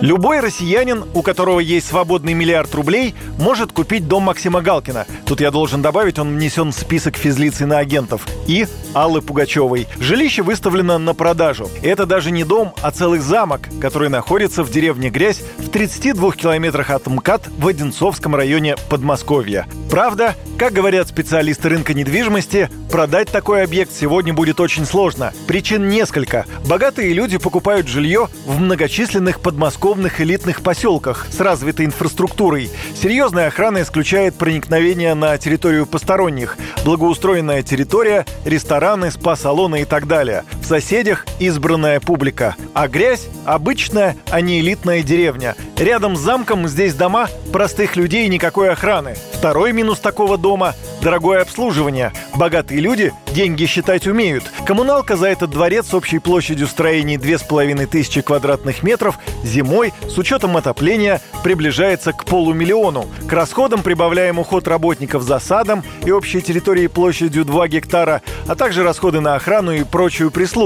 Любой россиянин, у которого есть свободный миллиард рублей, может купить дом Максима Галкина. Тут я должен добавить, он внесен в список физлиц иноагентов. И Аллы Пугачевой. Жилище выставлено на продажу. Это даже не дом, а целый замок, который находится в деревне Грязь в 32 километрах от МКАД в Одинцовском районе Подмосковья. Правда, как говорят специалисты рынка недвижимости, продать такой объект сегодня будет очень сложно. Причин несколько. Богатые люди покупают жилье в многочисленных подмосковных элитных поселках с развитой инфраструктурой. Серьезная охрана исключает проникновение на территорию посторонних. Благоустроенная территория, рестораны, спа-салоны и так далее. Соседях избранная публика. А грязь – обычная, а не элитная деревня. Рядом с замком здесь дома простых людей и никакой охраны. Второй минус такого дома – дорогое обслуживание. Богатые люди деньги считать умеют. Коммуналка за этот дворец с общей площадью строений 2500 квадратных метров зимой с учетом отопления приближается к полумиллиону. К расходам прибавляем уход работников за садом и общей территорией площадью 2 гектара, а также расходы на охрану и прочую прислугу,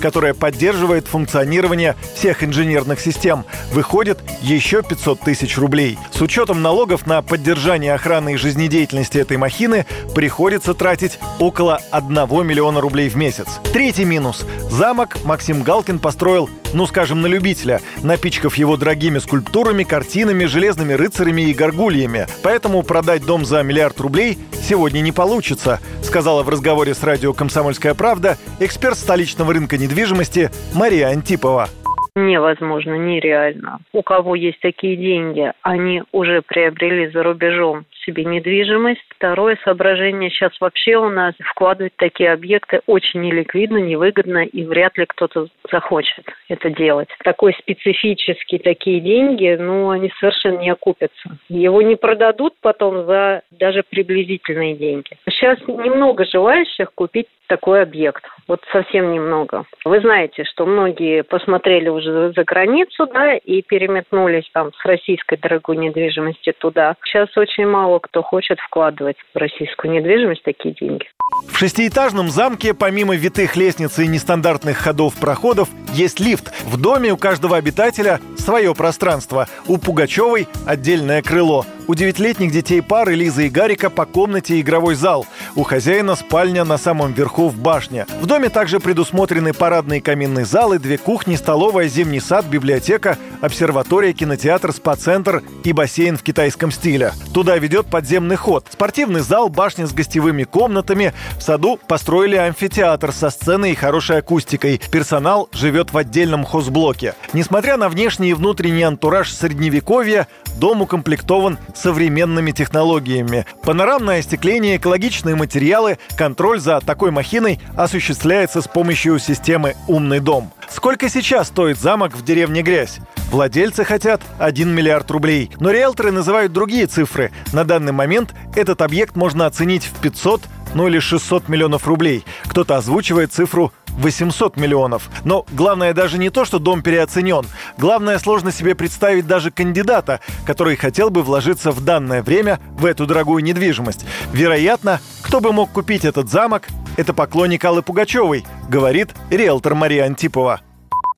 которая поддерживает функционирование всех инженерных систем. Выходит еще 500 тысяч рублей. С учетом налогов на поддержание охраны и жизнедеятельности этой махины приходится тратить около 1 миллиона рублей в месяц. Третий минус. Замок Максим Галкин построил, ну скажем, на любителя, напичкав его дорогими скульптурами, картинами, железными рыцарями и горгульями. Поэтому продать дом за миллиард рублей сегодня не получится, сказала в разговоре с радио «Комсомольская правда» эксперт столичного рынка недвижимости Мария Антипова невозможно, нереально. У кого есть такие деньги, они уже приобрели за рубежом себе недвижимость. Второе соображение, сейчас вообще у нас вкладывать такие объекты очень неликвидно, невыгодно, и вряд ли кто-то захочет это делать. Такой специфический такие деньги, ну, они совершенно не окупятся. Его не продадут потом за даже приблизительные деньги. Сейчас немного желающих купить такой объект. Вот совсем немного. Вы знаете, что многие посмотрели уже за границу, да, и переметнулись там с российской дорогой недвижимости туда. Сейчас очень мало кто хочет вкладывать в российскую недвижимость такие деньги. В шестиэтажном замке, помимо витых лестниц и нестандартных ходов-проходов, есть лифт. В доме у каждого обитателя свое пространство. У Пугачевой отдельное крыло. У девятилетних детей пары Лизы и Гарика по комнате игровой зал. У хозяина спальня на самом верху в башне. В доме также предусмотрены парадные каминные залы, две кухни, столовая, зимний сад, библиотека, обсерватория, кинотеатр, спа-центр и бассейн в китайском стиле. Туда ведет подземный ход. Спортивный зал, башня с гостевыми комнатами. В саду построили амфитеатр со сценой и хорошей акустикой. Персонал живет в отдельном хозблоке. Несмотря на внешний и внутренний антураж средневековья, дом укомплектован современными технологиями. Панорамное остекление, экологичные материалы, контроль за такой махиной осуществляется с помощью системы «Умный дом». Сколько сейчас стоит замок в деревне Грязь? Владельцы хотят 1 миллиард рублей, но риэлторы называют другие цифры. На данный момент этот объект можно оценить в 500, ну или 600 миллионов рублей. Кто-то озвучивает цифру 800 миллионов. Но главное даже не то, что дом переоценен. Главное сложно себе представить даже кандидата, который хотел бы вложиться в данное время в эту дорогую недвижимость. Вероятно, кто бы мог купить этот замок, это поклонник Аллы Пугачевой, говорит риэлтор Мария Антипова.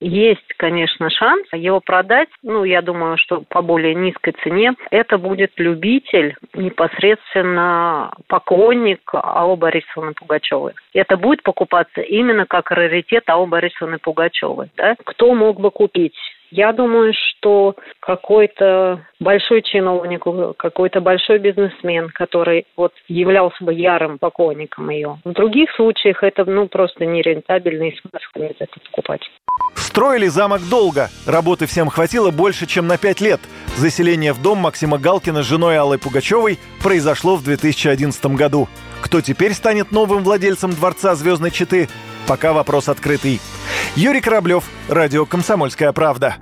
Есть, конечно, шанс его продать, ну, я думаю, что по более низкой цене. Это будет любитель, непосредственно поклонник Аллы Борисовны Пугачевой. Это будет покупаться именно как раритет Аллы Борисовны Пугачевой. Да? Кто мог бы купить? Я думаю, что какой-то большой чиновник, какой-то большой бизнесмен, который вот являлся бы ярым поклонником ее. В других случаях это ну просто нерентабельно и смысл это покупать. Строили замок долго. Работы всем хватило больше, чем на пять лет. Заселение в дом Максима Галкина с женой Аллой Пугачевой произошло в 2011 году. Кто теперь станет новым владельцем Дворца Звездной Четы? Пока вопрос открытый. Юрий Кораблев, Радио «Комсомольская правда».